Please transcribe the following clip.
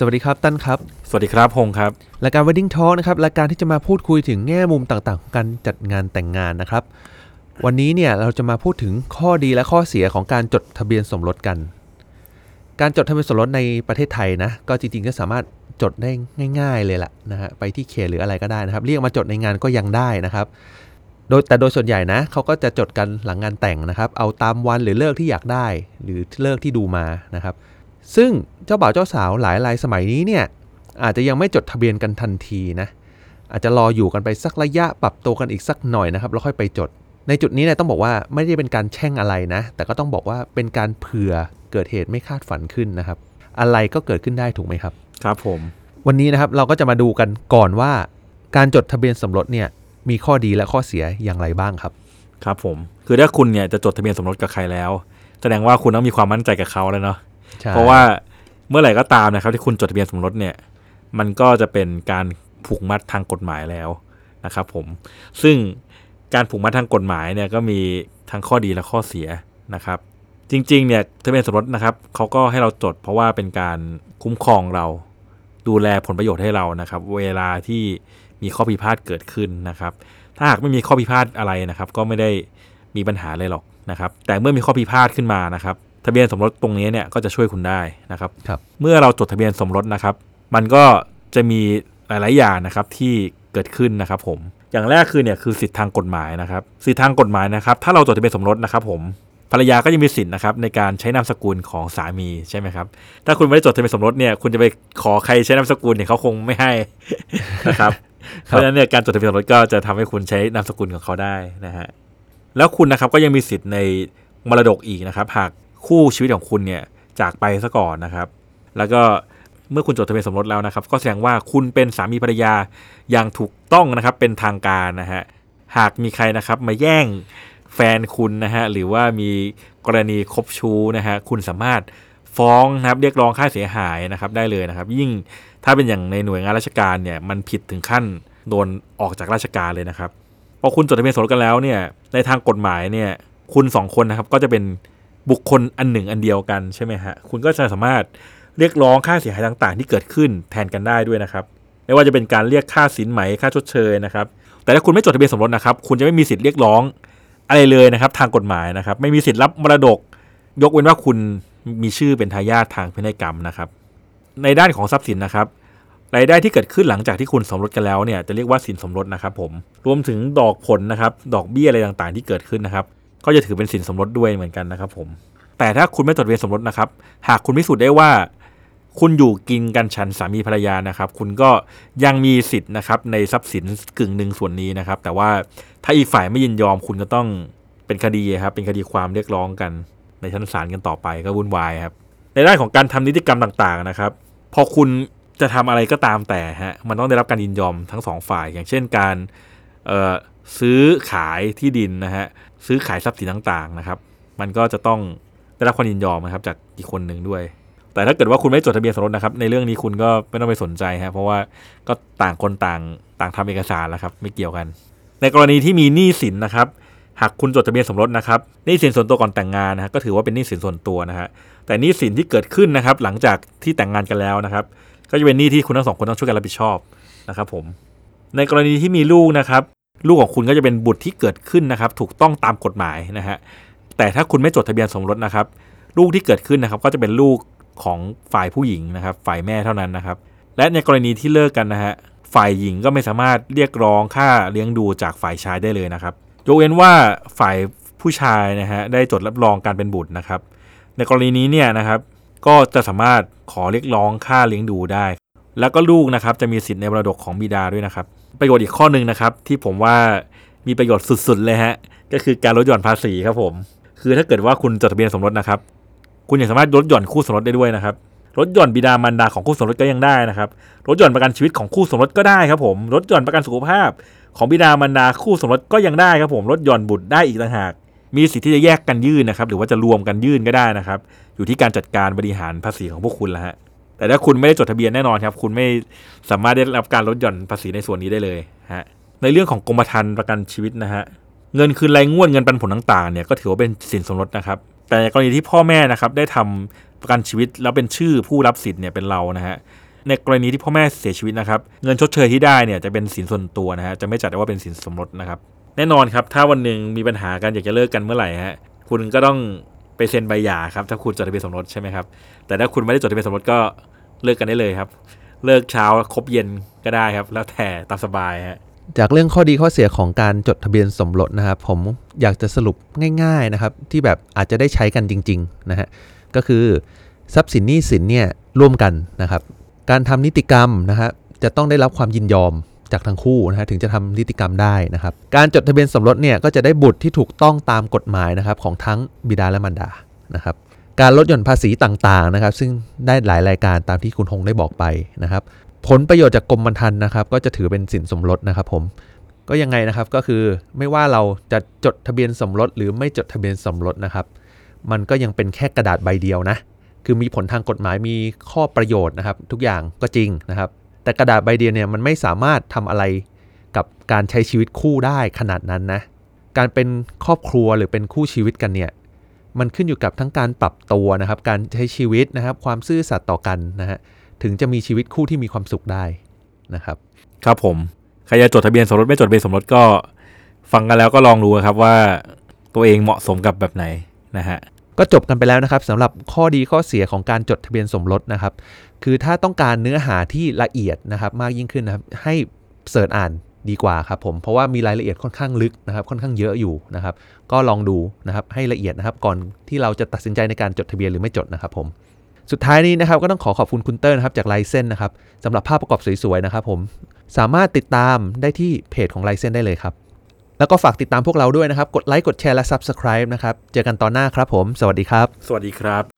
สวัสดีครับตั้นครับ สวัสดีครับพงษ์ครับรายการ Wedding Talk นะครับรายการที่จะมาพูดคุยถึงแง่มุมต่างๆของการจัดงานแต่งงานนะครับ วันนี้เนี่ยเราจะมาพูดถึงข้อดีและข้อเสียของการจดทะเบียนสมรสกัน การจดทะเบียนสมรสในประเทศไทยนะก็จริงๆก็สามารถจดได้ง่าย ๆเลยล่ะนะฮะไปที่เขตหรืออะไรก็ได้นะครับ เรียกมาจดในงานก็ยังได้นะครับโดยแต่โดยส่วนใหญ่นะเขาก็จะจดกันหลังงานแต่งนะครับ เอาตามวันหรือเลิกที่อยากได้ หรือเลิกที่ดูมานะครับ ซึ่งเจ้าบ่าวเจ้าสาวหลายรายสมัยนี้เนี่ยอาจจะยังไม่จดทะเบียนกันทันทีนะอาจจะรออยู่กันไปสักระยะปรับตัวกันอีกสักหน่อยนะครับแล้วค่อยไปจด ในจุดนี้เนี่ยต้องบอกว่าไม่ได้เป็นการแช่งอะไรนะ แต่ก็ต้องบอกว่าเป็นการเผื่อเกิดเหตุไม่คาดฝันขึ้นนะครับ อะไรก็เกิดขึ้นได้ถูกไหมครับ ครับผม วันนี้นะครับเราก็จะมาดูกันก่อนว่า การจดทะเบียนสมรสเนี่ยมีข้อดีและข้อเสียอย่างไรบ้างครับ ครับผม คือถ้าคุณเนี่ยจะจดทะเบียนสมรสกับใครแล้ว แสดงว่าคุณต้องมีความมั่นใจกับเขาแล้วเนาะใช่ เพราะว่าเมื่อไหร่ก็ตามนะครับ ที่คุณจดทะเบียนสมรสเนี่ย มันก็จะเป็นการผูกมัดทางกฎหมายแล้วนะครับ ผม ซึ่งการผูกมัดทางกฎหมายเนี่ยก็มีทั้งข้อดีและข้อเสียนะครับ จริง ๆ เนี่ยทะเบียนสมรสนะครับเขาก็ให้เราจด เพราะว่าเป็นการคุ้มครองเรา ดูแลผลประโยชน์ให้เรานะครับ เวลาที่มีข้อพิพาทเกิดขึ้นนะครับ ถ้าหากไม่มีข้อพิพาทอะไรนะครับ ก็ไม่ได้มีปัญหาเลยหรอกนะครับ แต่เมื่อมีข้อพิพาทขึ้นมานะครับ ทะเบียนสมรสตรงนี้เนี่ยก็จะช่วยคุณได้นะครับครับเมื่อเราจดทะเบียนสมรสนะครับ มันก็จะมีหลาย ๆ อย่างนะครับที่เกิดขึ้นนะครับผมอย่างแรกคือเนี่ยคือสิทธิทางกฎหมายนะครับสิทธิทางกฎหมายนะครับ ถ้าเราจดทะเบียนสมรสนะครับ ผมภรรยาก็ยังมีสิทธิ์นะครับในการใช้นามสกุลของสามีใช่ไหมครับ ถ้าคุณไม่ได้จดทะเบียนสมรสเนี่ยคุณจะไปขอใครใช้นามสกุลเนี่ยเขาคงไม่ให้นะครับเพราะฉะนั้นเนี่ยการจดทะเบียนสมรสก็จะทำให้คุณใช้นามสกุลของเขาได้นะฮะแล้วคุณนะครับก็ยังมีสิทธิ์ในมรดกอีกนะครับ หาก คู่ชีวิตของคุณเนี่ยจากไปซะก่อนนะครับ แล้วก็เมื่อคุณจดทะเบียนสมรสแล้วนะครับ ก็แสดงว่าคุณเป็นสามีภรรยาอย่างถูกต้องนะครับ เป็นทางการนะฮะหากมีใครนะครับมาแย่งแฟนคุณนะฮะหรือว่ามีกรณีคบชู้นะฮะคุณสามารถฟ้องนะครับเรียกร้องค่าเสียหายนะครับได้เลยนะครับ ยิ่งถ้าเป็นอย่างในหน่วยงานราชการเนี่ยมันผิดถึงขั้นโดนออกจากราชการเลยนะครับพอคุณจดทะเบียนสมรสกันแล้วเนี่ยในทางกฎหมายเนี่ยคุณสองคนนะครับก็จะเป็น บุคคลอันหนึ่งอันเดียวกันใช่ไหมฮะคุณก็จะสามารถเรียกร้องค่าเสียหายต่างๆ ที่เกิดขึ้นแทนกันได้ด้วยนะครับไม่ว่าจะเป็นการเรียกค่าสินไหมค่าชดเชยนะครับ แต่ถ้าคุณไม่จดทะเบียนสมรสนะครับ คุณจะไม่มีสิทธิ์เรียกร้องอะไรเลยนะครับ ทางกฎหมายนะครับ ไม่มีสิทธิ์รับมรดก ยกเว้นว่าคุณมีชื่อเป็นทายาททางพินัยกรรมนะครับ ในด้านของทรัพย์สินนะครับรายได้ที่เกิดขึ้นหลังจากที่คุณสมรสกันแล้วเนี่ยจะเรียกว่าสินสมรสนะครับผมรวมถึงดอกผลนะครับ ดอกเบี้ยอะไรต่างๆ ที่เกิดขึ้นนะครับ ก็จะถือเป็นสินสมรสด้วยเหมือนกันนะครับผม แต่ถ้าคุณไม่จดทะเบียนสมรสนะครับ หากคุณพิสูจน์ได้ว่า คุณอยู่กินกันฉันสามีภรรยานะครับ คุณก็ยังมีสิทธิ์นะครับ ในทรัพย์สินกึ่งหนึ่งส่วนนี้นะครับ แต่ว่าถ้าอีกฝ่ายไม่ยินยอมคุณก็ต้องเป็นคดีครับ เป็นคดีความเรียกร้องกัน ในชั้นศาลกันต่อไปก็วุ่นวายครับ ในด้านของการทำนิติกรรมต่างๆนะครับ พอคุณจะทำอะไรก็ตามแต่ฮะมันต้องได้รับการยินยอมทั้งสองฝ่าย อย่างเช่นการซื้อขายที่ดินนะฮะ ซื้อขายทรัพย์สินต่างๆนะครับ มันก็จะต้องได้รับความยินยอมนะครับจากอีกคนหนึ่งด้วย แต่ถ้าเกิดว่าคุณไม่จดทะเบียนสมรสนะครับ ในเรื่องนี้คุณก็ไม่ต้องไปสนใจฮะเพราะว่าก็ต่างคนต่างต่างทำเอกสารแล้วครับ ไม่เกี่ยวกัน ในกรณีที่มีหนี้สินนะครับ หากคุณจดทะเบียนสมรสนะครับหนี้สินส่วนตัวก่อนแต่งงานนะฮะก็ถือว่าเป็นหนี้สินส่วนตัวนะฮะแต่หนี้สินที่เกิดขึ้นนะครับ หลังจากที่แต่งงานกันแล้วนะครับ ก็จะเป็นหนี้ที่คุณทั้งสองคนต้องช่วยกันรับผิดชอบนะครับ ผม ในกรณีที่มีลูกนะครับ ลูกของคุณก็จะเป็นบุตรที่เกิดขึ้นนะครับ ถูกต้องตามกฎหมายนะฮะแต่ถ้าคุณไม่จดทะเบียนสมรสนะครับ ลูกที่เกิดขึ้นนะครับ ก็จะเป็นลูกของฝ่ายผู้หญิงนะครับ ฝ่ายแม่เท่านั้นนะครับ และในกรณีที่เลิกกันนะฮะฝ่ายหญิงก็ไม่สามารถเรียกร้องค่าเลี้ยงดูจากฝ่ายชายได้เลยนะครับยกเว้นว่าฝ่ายผู้ชายนะฮะได้จดรับรองการเป็นบุตรนะครับ ในกรณีนี้เนี่ยนะครับก็จะสามารถขอเรียกร้องค่าเลี้ยงดูได้ แล้วก็ลูกนะครับจะมีสิทธิ์ในมรดกของบิดาด้วยนะครับ ประโยชน์อีกข้อหนึ่งนะครับ ที่ผมว่ามีประโยชน์สุด ๆ เลยฮะ ก็คือการลดหย่อนภาษีครับผม คือถ้าเกิดว่าคุณจดทะเบียนสมรสนะครับ คุณยังสามารถลดหย่อนคู่สมรสได้ด้วยนะครับลดหย่อนบิดามารดาของคู่สมรสก็ยังได้นะครับลดหย่อนประกันชีวิตของคู่สมรสก็ได้ครับผมลดหย่อนประกันสุขภาพ ของบิดามารดาคู่สมรสก็ยังได้ครับผมลดหย่อนบุตรได้อีกต่างหาก มีสิทธิ์ที่จะแยกกันยื่นนะครับ หรือว่าจะรวมกันยื่นก็ได้นะครับ อยู่ที่การจัดการบริหารภาษีของพวกคุณละฮะ แต่ถ้าคุณไม่ได้จดทะเบียนแน่นอนครับ คุณไม่สามารถได้รับการลดหย่อนภาษีในส่วนนี้ได้เลยฮะในเรื่องของกรมธรรม์ประกันชีวิตนะฮะเงินคืนรายงวดเงินปันผลต่างๆเนี่ยก็ถือว่าเป็นสินสมรสนะครับ แต่กรณีที่พ่อแม่นะครับได้ทำประกันชีวิตแล้วเป็นชื่อผู้รับสิทธิ์เนี่ยเป็นเรานะฮะในกรณีที่พ่อแม่เสียชีวิตนะครับเงินชดเชยที่ได้เนี่ยจะเป็นสินส่วนตัวนะฮะจะไม่จัดว่าเป็นสินสมรสนะครับแน่นอนครับถ้าวันหนึ่งมีปัญหากันอยากจะเลิกกันเมื่อไหร่ฮะคุณก็ต้องไปเซ็นใบหย่าครับถ้าคุณจดทะเบียนสมรสใช่ไหมครับแต่ถ้าคุณไม่ได้จดทะเบียนสมรสก็ เลิกกันได้เลยครับ เลิกเช้าครบเย็นก็ได้ครับ แล้วแต่ตามสบายฮะจากเรื่องข้อดีข้อเสียของการจดทะเบียนสมรสนะครับผมอยากจะสรุปง่าย ๆนะครับ ที่แบบอาจจะได้ใช้กันจริงๆนะฮะก็คือทรัพย์สินหนี้สินเนี่ยร่วมกันนะครับ การทำนิติกรรมนะครับจะต้องได้รับความยินยอมจากทั้งคู่นะฮะถึงจะทำนิติกรรมได้นะครับ การจดทะเบียนสมรสเนี่ยก็จะได้บุตรที่ถูกต้องตามกฎหมายนะครับของทั้งบิดาและมารดานะครับ การลดหย่อนภาษีต่างๆนะครับ ซึ่งได้หลายรายการตามที่คุณฮงได้บอกไปนะครับ ผลประโยชน์จากกรมธรรม์นะครับ ก็จะถือเป็นสินสมรสนะครับผมก็ยังไงนะครับก็คือไม่ว่าเราจะจดทะเบียนสมรสหรือไม่จดทะเบียนสมรสนะครับ มันก็ยังเป็นแค่กระดาษใบเดียวนะ คือมีผลทางกฎหมายมีข้อประโยชน์นะครับ ทุกอย่างก็จริงนะครับ แต่กระดาษใบเดียวเนี่ยมันไม่สามารถทำอะไรกับการใช้ชีวิตคู่ได้ขนาดนั้นนะการเป็นครอบครัวหรือเป็นคู่ชีวิตกันเนี่ย มันขึ้นอยู่กับทั้งการปรับตัวนะครับ การใช้ชีวิตนะครับ ความซื่อสัตย์ต่อกันนะฮะถึงจะมีชีวิตคู่ที่มีความสุขได้นะครับ ครับผมใครจะจดทะเบียนสมรสไม่จดทะเบียนสมรสก็ฟังกันแล้วก็ลองดูครับว่าตัวเองเหมาะสมกับแบบไหนนะฮะก็จบกันไปแล้วนะครับสำหรับข้อดีข้อเสียของการจดทะเบียนสมรสนะครับ คือถ้าต้องการเนื้อหาที่ละเอียดนะครับ มากยิ่งขึ้นนะครับให้เสิร์ชอ่าน ดีกว่าครับผมเพราะว่ามีรายละเอียดค่อนข้างลึกนะครับค่อนข้างเยอะอยู่นะครับ ก็ลองดูนะครับให้ละเอียดนะครับก่อนที่เราจะตัดสินใจในการจดทะเบียนหรือไม่จดนะครับผมสุดท้ายนี้นะครับก็ต้องขอขอบคุณคุณเตอร์นะครับจากไลเซนนะครับสำหรับภาพประกอบสวยๆนะครับผมสามารถติดตามได้ที่เพจของไลเซนได้เลยครับ แล้วก็ฝากติดตามพวกเราด้วยนะครับ กดไลค์กดแชร์และ Subscribe นะครับ เจอกันตอนหน้าครับผม สวัสดีครับ สวัสดีครับ